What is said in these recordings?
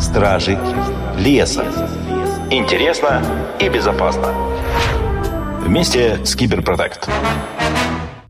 Стражи леса. Интересно и безопасно. Вместе с Киберпротект.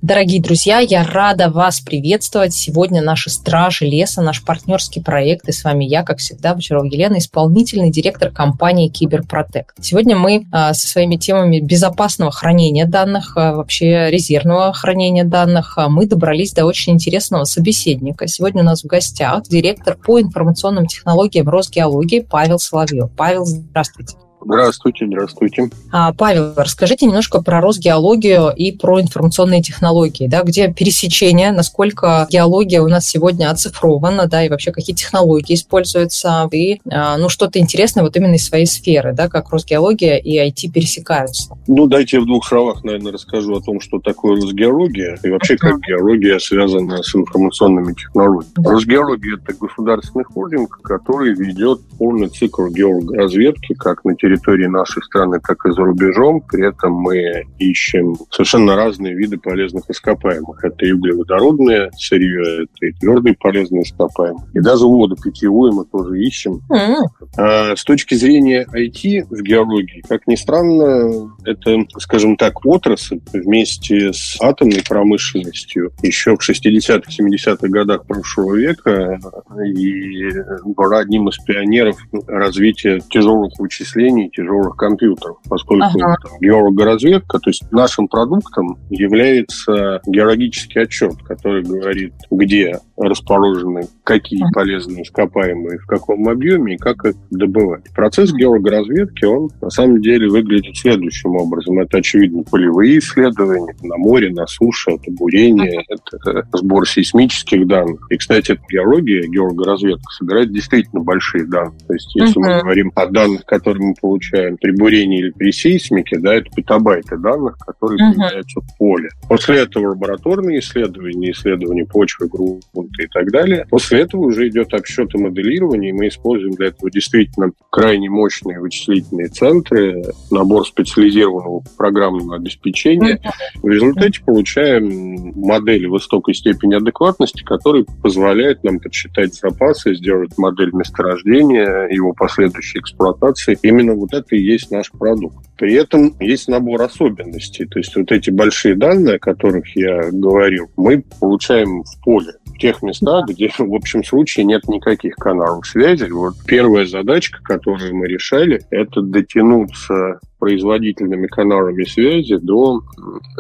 Дорогие друзья, я рада вас приветствовать. Сегодня наши стражи леса, наш партнерский проект. И с вами я, как всегда, Бочарова Елена, исполнительный директор компании Киберпротект. Сегодня мы а, со своими темами безопасного хранения данных, а, вообще резервного хранения данных, а, мы добрались до очень интересного собеседника. Сегодня у нас в гостях директор по информационным технологиям Росгеологии Павел Соловьев. Павел, здравствуйте. Здравствуйте, здравствуйте. А, Павел, расскажите немножко про Росгеологию и про информационные технологии, да, где пересечение, насколько геология у нас сегодня оцифрована, да, и вообще какие технологии используются, и, а, ну, что-то интересное вот именно из своей сферы, да, как Росгеология и IT пересекаются. Ну, дайте в двух словах, наверное, расскажу о том, что такое Росгеология и вообще как геология связана с информационными технологиями. Да. Росгеология – это государственный холдинг, который ведет полный цикл геологоразведки как на территории территории нашей страны, так и за рубежом. При этом мы ищем совершенно разные виды полезных ископаемых. Это и углеводородные сырье, это и твердые полезные ископаемые. И даже воду питьевую мы тоже ищем. Mm-hmm. А с точки зрения IT в геологии, как ни странно, это, скажем так, отрасль вместе с атомной промышленностью еще в 60-х, 70-х годах прошлого века и была одним из пионеров развития тяжелых вычислений применении тяжелых компьютеров, поскольку ага. геологоразведка, то есть нашим продуктом является геологический отчет, который говорит, где расположены какие полезные ископаемые, в каком объеме и как их добывать. Процесс геологоразведки, он на самом деле выглядит следующим образом. Это, очевидно, полевые исследования на море, на суше, это бурение, это сбор сейсмических данных. И, кстати, геология, геологоразведка собирает действительно большие данные. То есть, если uh-huh. мы говорим о данных, которые мы получаем при бурении или при сейсмике, да, это петабайты данных, которые uh-huh. появляются в поле. После этого лабораторные исследования, исследования почвы, грунта и так далее. После этого уже идет обсчет и моделирование, и мы используем для этого действительно крайне мощные вычислительные центры, набор специализированного программного обеспечения. В результате получаем модели высокой степени адекватности, которые позволяют нам подсчитать запасы, сделать модель месторождения, его последующей эксплуатации. Именно вот это и есть наш продукт. При этом есть набор особенностей. То есть вот эти большие данные, о которых я говорил, мы получаем в поле, тех местах, где в общем случае нет никаких каналов связи. Вот первая задачка, которую мы решали, это дотянуться производительными каналами связи до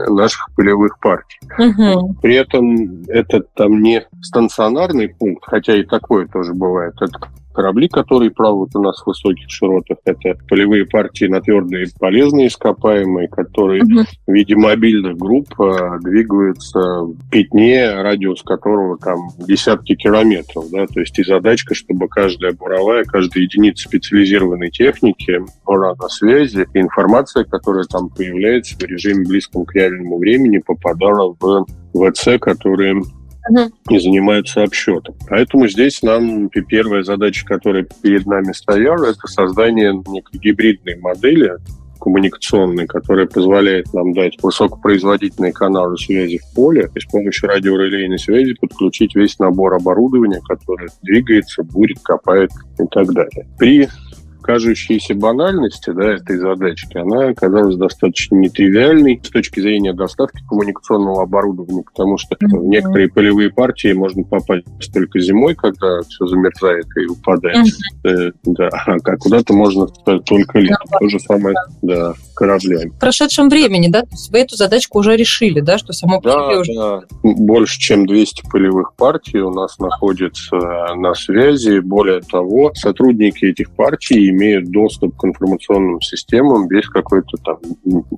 наших полевых партий. Угу. При этом это там не стационарный пункт, хотя и такое тоже бывает. Это корабли, которые плавают у нас в высоких широтах. Это полевые партии на твердые полезные ископаемые, которые угу. в виде мобильных групп а, двигаются в пятне, радиус которого там десятки километров. Да? То есть и задачка, чтобы каждая буровая, каждая единица специализированной техники была на связи, и информация, которая там появляется в режиме близком к реальному времени, попадала в ВЦ, которые и занимаются обсчетом. Поэтому здесь нам первая задача, которая перед нами стояла, это создание некой гибридной модели коммуникационной, которая позволяет нам дать высокопроизводительные каналы связи в поле и с помощью радиорелейной связи подключить весь набор оборудования, которое двигается, будет, копает и так далее. При кажущейся банальности да, этой задачки, она оказалась достаточно нетривиальной с точки зрения доставки коммуникационного оборудования, потому что в некоторые полевые партии можно попасть только зимой, когда все замерзает и упадает. Mm-hmm. Да, а куда-то можно только летом. То же самое, да, кораблями. В прошедшем времени, да? То есть вы эту задачку уже решили, да, что само да, уже... Да, больше чем 200 полевых партий у нас находится на связи. Более того, сотрудники этих партий имеют доступ к информационным системам без какой-то там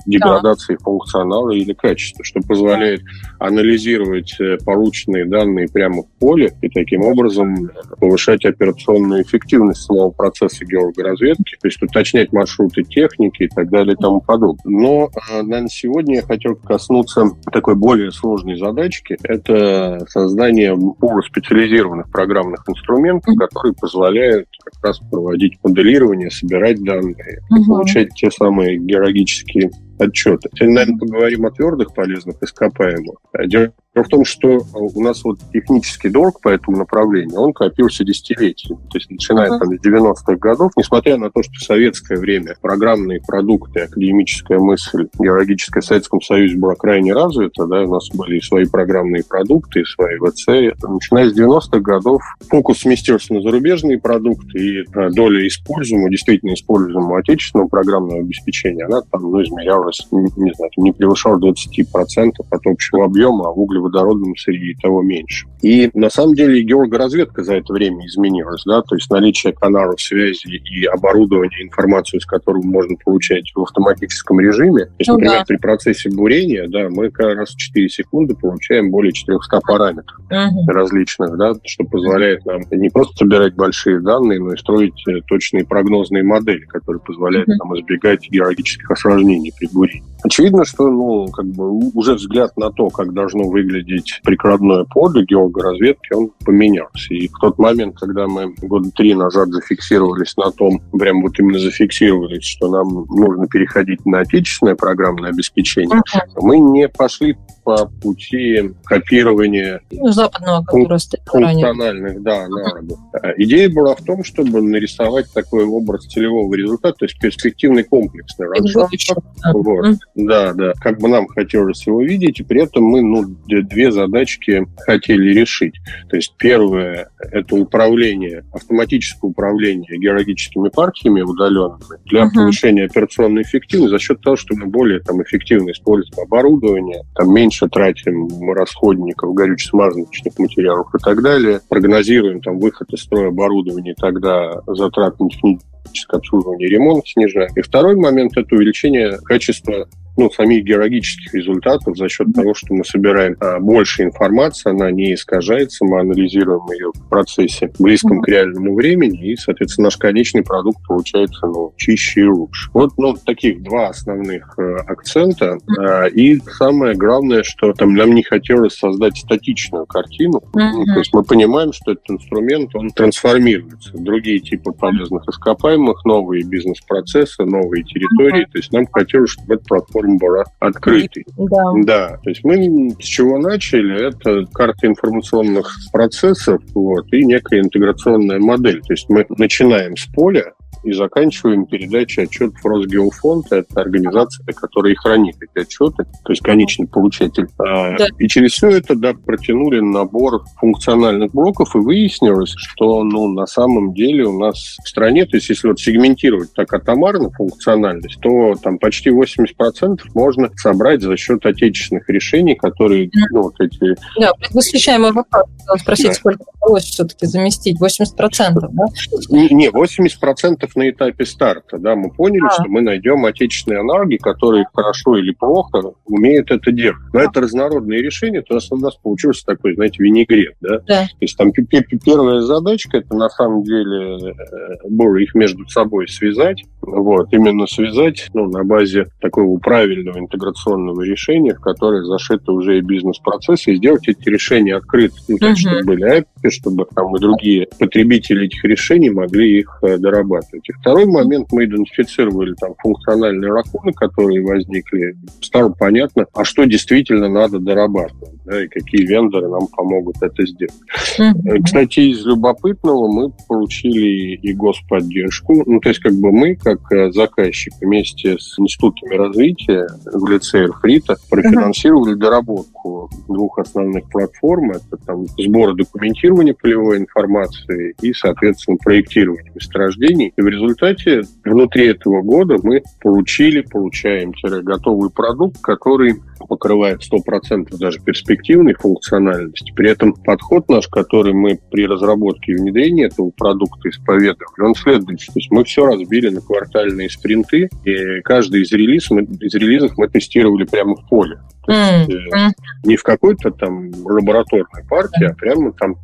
деградации да. функционала или качества, что позволяет анализировать э, полученные данные прямо в поле и таким образом повышать операционную эффективность самого процесса геологоразведки, то есть уточнять маршруты техники и так далее и тому подобное. Но, э, наверное, сегодня я хотел коснуться такой более сложной задачки. Это создание полуспециализированных программных инструментов, которые позволяют как раз проводить моделирование, собирать данные, угу. получать те самые геологические отчеты. Сегодня, наверное, поговорим о твердых полезных ископаемых. Дело в том, что у нас вот технический долг по этому направлению, он копился десятилетиями. То есть начиная uh-huh. там, с 90-х годов, несмотря на то, что в советское время программные продукты, академическая мысль, геологическая в Советском Союзе была крайне развита, да, у нас были свои программные продукты, и свои ВЦ. Начиная с 90-х годов фокус сместился на зарубежные продукты, и доля используемого, действительно используемого отечественного программного обеспечения, она там ну, измерялась, не знаю, не превышала 20% от общего объема, а в углеводородном среде того меньше. И на самом деле геологоразведка за это время изменилась, да, то есть наличие каналов связи и оборудования, информацию, с которым можно получать в автоматическом режиме. То есть, ну, например, да. при процессе бурения, да, мы как раз в 4 секунды получаем более 400 параметров угу. различных, да, что позволяет нам не просто собирать большие данные, но и строить э, точные прогнозные модели, которые позволяют угу. нам избегать геологических осложнений при бурении. Очевидно, что ну, как бы уже взгляд на то, как должно выглядеть прикладное поле геологоразведки, он поменялся. И в тот момент, когда мы года три назад зафиксировались на том, прям вот именно зафиксировались, что нам нужно переходить на отечественное программное обеспечение, uh-huh. мы не пошли по пути копирования ну, западного, фун- функциональных да, навыков. Идея была в том, чтобы нарисовать такой образ целевого результата, то есть перспективный комплексный расчет. Вот. Да, да. Как бы нам хотелось его видеть, и при этом мы ну, две задачки хотели решить. То есть первое – это управление, автоматическое управление геологическими партиями удаленными для uh-huh. повышения операционной эффективности за счет того, что мы более там, эффективно используем оборудование, там, меньше тратим расходников, горюче-смазочных материалов и так далее, прогнозируем там, выход из строя оборудования, тогда затраты на техническое обслуживание и ремонт снижаем. И второй момент – это увеличение качества ну, самих геологических результатов за счет того, что мы собираем а, больше информации, она не искажается, мы анализируем ее в процессе близком к реальному времени, и, соответственно, наш конечный продукт получается ну, чище и лучше. Вот ну, таких два основных э, акцента. А, и самое главное, что там нам не хотелось создать статичную картину. Mm-hmm. то есть мы понимаем, что этот инструмент, он трансформируется. Другие типы полезных ископаемых, новые бизнес-процессы, новые территории. Mm-hmm. То есть нам хотелось, чтобы эта платформа платформа была открытой. Да. да. То есть мы с чего начали? Это карта информационных процессов вот, и некая интеграционная модель. То есть мы начинаем с поля, и заканчиваем передачей отчетов Росгеофонд. Это организация, которая и хранит эти отчеты, то есть конечный получатель. А, да. И через все это да, протянули набор функциональных блоков, и выяснилось, что ну, на самом деле у нас в стране, то есть если вот сегментировать так атомарно функциональность, то там почти 80% можно собрать за счет отечественных решений, которые ну, вот эти... Да, предвосхищаемый вопрос. Спросить, да. сколько удалось все-таки заместить? 80%, да? Не, 80% на этапе старта, да, мы поняли, а. что мы найдем отечественные аналоги, которые хорошо или плохо умеют это делать. Но это разнородные решения, то есть у нас получился такой, знаете, винегрет, да? да. То есть там первая задачка, это на самом деле э, было их между собой связать, вот, именно связать, ну, на базе такого правильного интеграционного решения, в которое зашиты уже и бизнес-процессы, и сделать эти решения открыты, ну, так, угу. чтобы были API, чтобы там и другие потребители этих решений могли их э, дорабатывать работаете. Второй момент, мы идентифицировали там функциональные лакуны, которые возникли. Стало понятно, а что действительно надо дорабатывать, да, и какие вендоры нам помогут это сделать. Mm-hmm. Кстати, из любопытного мы получили и господдержку. Ну, то есть, как бы мы, как э, заказчик, вместе с институтами развития в лице Эрфрита профинансировали mm-hmm. доработку двух основных платформ. Это там сбор документирования полевой информации и, соответственно, проектирование месторождений. И в результате внутри этого года мы получили, получаем готовый продукт, который покрывает 100% даже перспективной функциональности. При этом подход наш, который мы при разработке и внедрении этого продукта исповедовали, он следующий. То есть мы все разбили на квартальные спринты, и каждый из, релиз мы, из релизов мы тестировали прямо в поле. То есть, mm-hmm. не в какой-то там лабораторной партии, а прямо там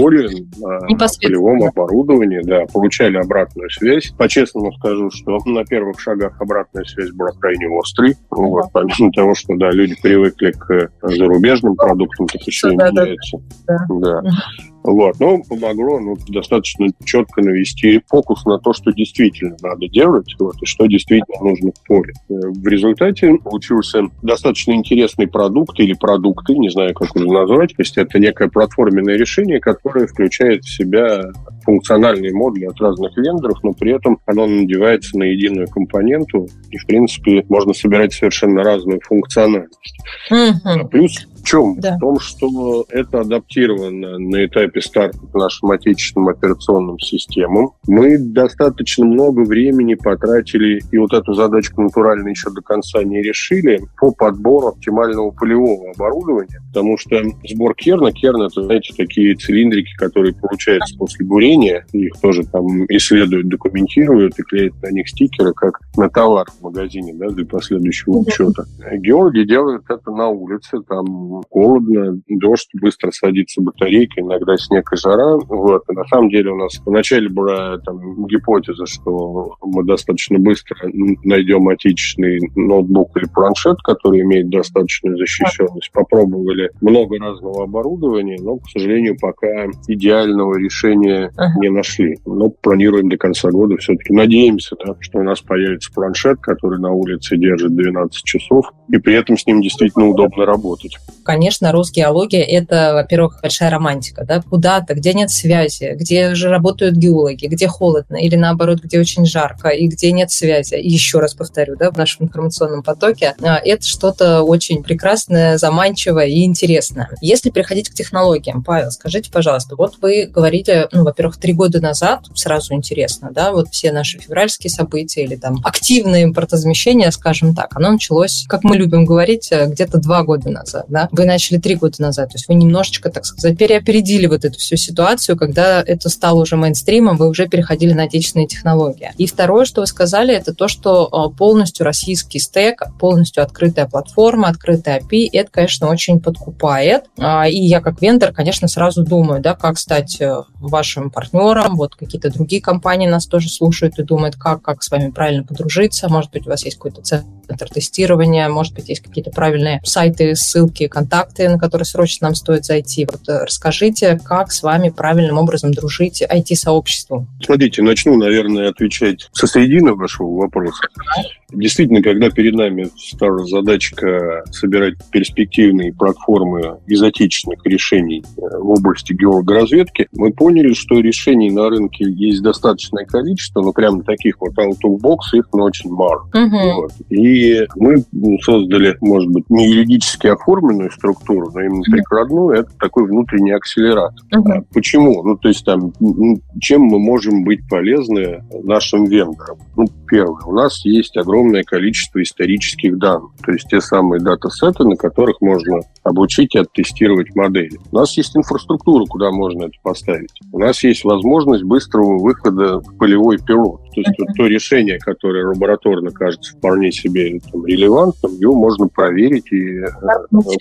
поле, на полевом оборудовании, да, получали обратную связь. По-честному скажу, что на первых шагах обратная связь была крайне острой. Вот, помимо того, что, да, люди привыкли к зарубежным продуктам, так еще и меняются. Да. Вот. Но помогло ну, достаточно четко навести фокус на то, что действительно надо делать, вот, и что действительно нужно в поле. Э, в результате получился достаточно интересный продукт или продукты, не знаю, как его назвать. То есть это некое платформенное решение, которое включает в себя функциональные модули от разных вендоров, но при этом оно надевается на единую компоненту, и, в принципе, можно собирать совершенно разную функциональность. Mm-hmm. Плюс чем? Да. В том, что это адаптировано на этапе старта к нашим отечественным операционным системам. Мы достаточно много времени потратили, и вот эту задачку натурально еще до конца не решили, по подбору оптимального полевого оборудования, потому что сбор керна, керн это, знаете, такие цилиндрики, которые получаются после бурения, их тоже там исследуют, документируют и клеят на них стикеры, как на товар в магазине, да, для последующего учета. Геологи делают это на улице, там холодно, дождь, быстро садится батарейка, иногда снег и жара. Вот. И на самом деле у нас вначале была там, гипотеза, что мы достаточно быстро найдем отечественный ноутбук или планшет, который имеет достаточную защищенность. Попробовали много разного оборудования, но, к сожалению, пока идеального решения не нашли. Но планируем до конца года все-таки. Надеемся, да, что у нас появится планшет, который на улице держит 12 часов, и при этом с ним действительно удобно работать конечно, русские геология – это, во-первых, большая романтика. Да? Куда-то, где нет связи, где же работают геологи, где холодно, или наоборот, где очень жарко, и где нет связи. Еще раз повторю, да, в нашем информационном потоке, а, это что-то очень прекрасное, заманчивое и интересное. Если переходить к технологиям, Павел, скажите, пожалуйста, вот вы говорили, ну, во-первых, три года назад, сразу интересно, да, вот все наши февральские события или там активное импортозамещение, скажем так, оно началось, как мы любим говорить, где-то два года назад, да, вы начали три года назад. То есть вы немножечко, так сказать, переопередили вот эту всю ситуацию, когда это стало уже мейнстримом, вы уже переходили на отечественные технологии. И второе, что вы сказали, это то, что а, полностью российский стек, полностью открытая платформа, открытая API, это, конечно, очень подкупает. А, и я как вендор, конечно, сразу думаю, да, как стать э, вашим партнером, вот какие-то другие компании нас тоже слушают и думают, как, как с вами правильно подружиться, может быть, у вас есть какой-то центр тестирования, может быть, есть какие-то правильные сайты, ссылки, контакты, на которые срочно нам стоит зайти. Вот э, расскажите, как с вами правильным образом дружить IT-сообществу? Смотрите, начну, наверное, отвечать со средины вашего вопроса. Действительно, когда перед нами стала задачка собирать перспективные платформы из отечественных решений э, в области геологоразведки, мы поняли, что решений на рынке есть достаточное количество, но прямо таких вот out of box их ну, очень мало. Угу. Вот. И мы создали, может быть, не юридически оформленную структуру, но именно прикладную, это такой внутренний акселератор. Uh-huh. Почему? Ну, то есть там, чем мы можем быть полезны нашим вендорам? Ну, первое, у нас есть огромное количество исторических данных, то есть те самые датасеты, на которых можно обучить и оттестировать модели. У нас есть инфраструктура, куда можно это поставить. У нас есть возможность быстрого выхода в полевой пилот. То есть вот то решение, которое лабораторно кажется вполне себе там, релевантным, его можно проверить и э,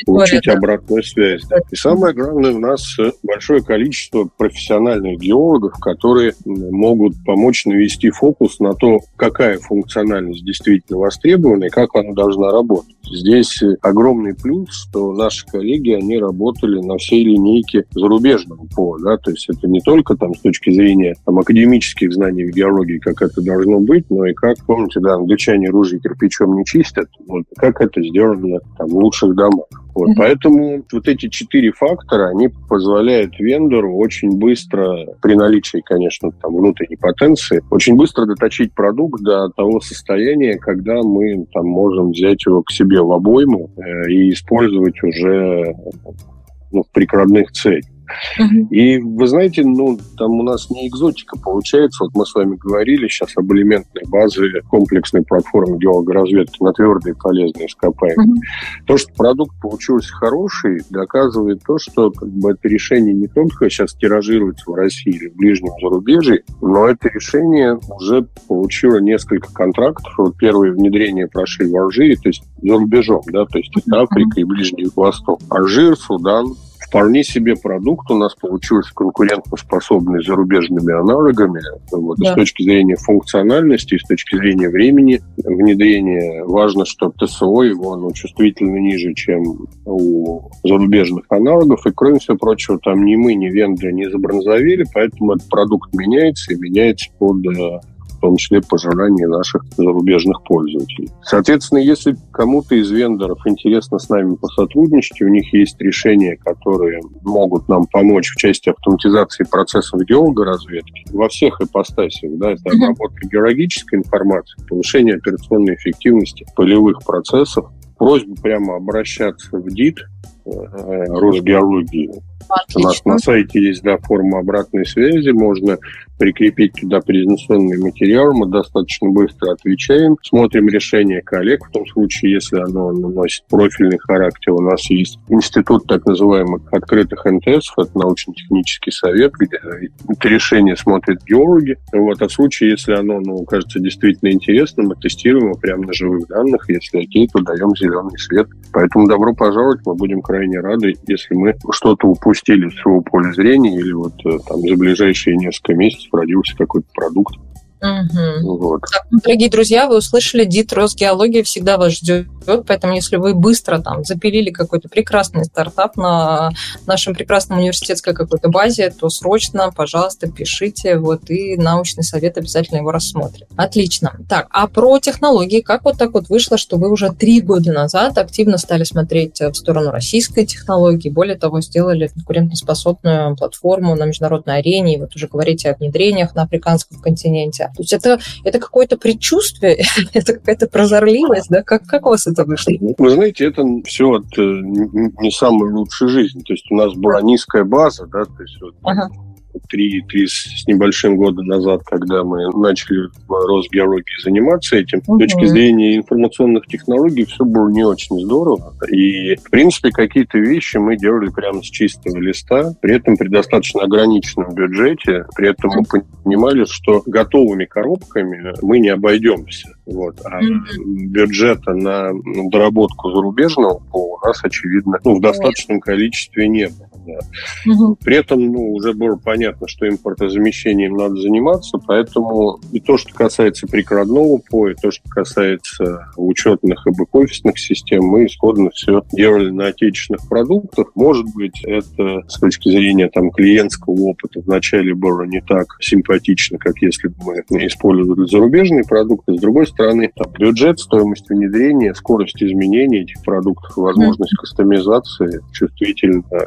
получить обратную связь. И самое главное, у нас большое количество профессиональных геологов, которые могут помочь навести фокус на то, какая функциональность действительно востребована и как она должна работать. Здесь огромный плюс, что наши коллеги, они работали на всей линейке зарубежного ПО, да, то есть это не только там с точки зрения там, академических знаний в геологии, как это должно быть, но и как, помните, да, англичане ружья кирпичом не чистят, вот, как это сделано там, в лучших домах. Вот, mm-hmm. Поэтому вот эти четыре фактора, они позволяют вендору очень быстро, при наличии, конечно, там, внутренней потенции, очень быстро доточить продукт до того состояния, когда мы там можем взять его к себе в обойму э, и использовать уже ну, в прикладных целях. И вы знаете, ну, там у нас не экзотика получается. Вот мы с вами говорили сейчас об элементной базе комплексной платформы геологоразведки на твердые полезные ископаемые. uh То, что продукт получился хороший, доказывает то, что как бы, это решение не только сейчас тиражируется в России или в ближнем зарубежье, но это решение уже получило несколько контрактов. Вот первые внедрения прошли в Алжире, то есть за рубежом, да, то есть это Африка и Ближний Восток. Алжир, Судан, вполне себе продукт у нас получился конкурентоспособный с зарубежными аналогами. Вот, да. С точки зрения функциональности, с точки зрения времени внедрения. Важно, что ТСО его ну, чувствительно ниже, чем у зарубежных аналогов. И, кроме всего прочего, там ни мы, ни вендоры не забронзовели, поэтому этот продукт меняется и меняется под э, в том числе пожелания наших зарубежных пользователей. Соответственно, если кому-то из вендоров интересно с нами посотрудничать, у них есть решения, которые могут нам помочь в части автоматизации процессов геологоразведки во всех ипостасях. Да, это обработка геологической информации, повышение операционной эффективности полевых процессов, просьба прямо обращаться в ДИТ, Росгеологии. Отлично. У нас на сайте есть да, форма обратной связи, можно прикрепить туда презентационный материал, мы достаточно быстро отвечаем, смотрим решение коллег, в том случае, если оно носит профильный характер. У нас есть институт так называемых открытых НТС, это научно-технический совет, где это решение смотрят геологи. Вот, а в случае, если оно ну, кажется действительно интересным, мы тестируем его прямо на живых данных, если окей, то даем зеленый свет. Поэтому добро пожаловать, мы будем крайне рады, если мы что-то упустили в своего поля зрения или вот э, там за ближайшие несколько месяцев родился какой-то продукт, Угу. Вот. Так, ну, дорогие друзья, вы услышали, ДИТ Росгеология всегда вас ждет, поэтому если вы быстро там запилили какой-то прекрасный стартап на нашем прекрасном университетской какой-то базе, то срочно, пожалуйста, пишите, вот, и научный совет обязательно его рассмотрит. Отлично. Так, а про технологии, как вот так вот вышло, что вы уже три года назад активно стали смотреть в сторону российской технологии, более того, сделали конкурентоспособную платформу на международной арене, и вот уже говорите о внедрениях на африканском континенте. То есть это, это какое-то предчувствие, это какая-то прозорливость, да? Как, как у вас это вышло? Вы знаете, это все от э, не самой лучшей жизни. То есть у нас была низкая база, да, то есть вот, ага три, три с небольшим года назад, когда мы начали в Росгеологии заниматься этим, угу. с точки зрения информационных технологий все было не очень здорово. И, в принципе, какие-то вещи мы делали прямо с чистого листа, при этом при достаточно ограниченном бюджете, при этом мы понимали, что готовыми коробками мы не обойдемся. Вот. А бюджета на доработку зарубежного пола у нас, очевидно, ну, в достаточном количестве не было. Да. Mm-hmm. При этом ну, уже было понятно, что импортозамещением надо заниматься, поэтому и то, что касается прикладного поя, и то, что касается учетных и бэк-офисных систем, мы исходно все делали на отечественных продуктах. Может быть, это с точки зрения там, клиентского опыта вначале было не так симпатично, как если бы мы использовали зарубежные продукты. С другой стороны, там, бюджет, стоимость внедрения, скорость изменения этих продуктов, возможность mm-hmm. кастомизации чувствительно э,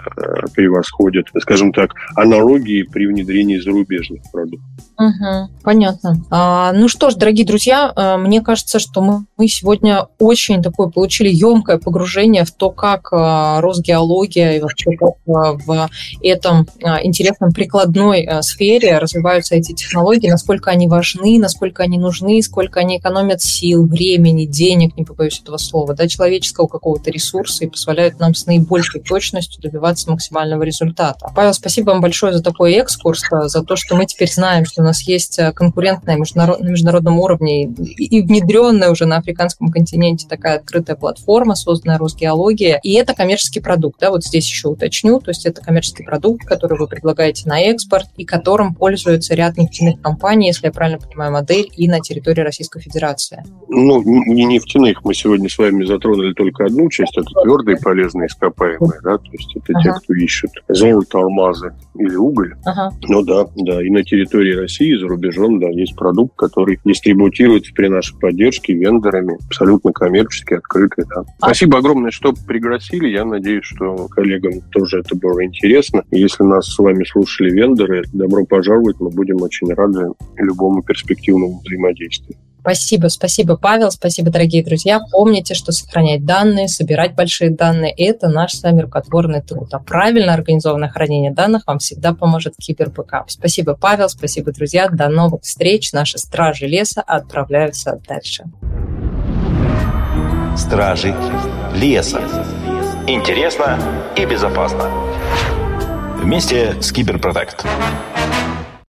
превосходят, скажем так, аналогии при внедрении зарубежных продуктов. Угу, понятно. А, ну что ж, дорогие друзья, э, мне кажется, что мы, мы сегодня очень такое получили емкое погружение в то, как а, Росгеология и вообще как а, в этом интересном прикладной сфере развиваются эти технологии, насколько они важны, насколько они нужны, сколько они экономят сил, времени, денег, не побоюсь этого слова, да, человеческого какого-то ресурса и позволяют нам с наибольшей точностью добиваться максимального результата. Павел, спасибо вам большое за такой экскурс, за то, что мы теперь знаем, что у нас есть э, конкурентная международ... на международном уровне и внедренная уже на африканском континенте такая открытая платформа, созданная Росгеология, и это коммерческий продукт, да, вот здесь еще уточню, то есть это коммерческий продукт, который вы предлагаете на экспорт и которым пользуется ряд нефтяных компаний, если я правильно понимаю модель, и на территории Российской Федерации? Ну, не нефтяных. Мы сегодня с вами затронули только одну часть. Это твердые полезные ископаемые, да, то есть это ага. те, кто ищет золото, алмазы или уголь. Ага. Ну да, да. И на территории России, за рубежом, да, есть продукт, который дистрибутируется при нашей поддержке вендорами, абсолютно коммерчески, открытый, да. А... Спасибо огромное, что пригласили. Я надеюсь, что коллегам тоже это было интересно. Если нас с вами слушали вендоры, добро пожаловать. Мы будем очень рады любому перспективному взаимодействию. Спасибо, спасибо, Павел, спасибо, дорогие друзья. Помните, что сохранять данные, собирать большие данные – это наш с вами рукотворный труд. А правильно организованное хранение данных вам всегда поможет кибербэкап. Спасибо, Павел, спасибо, друзья. До новых встреч. Наши стражи леса отправляются дальше. Стражи леса. Интересно и безопасно. Вместе с Киберпротект.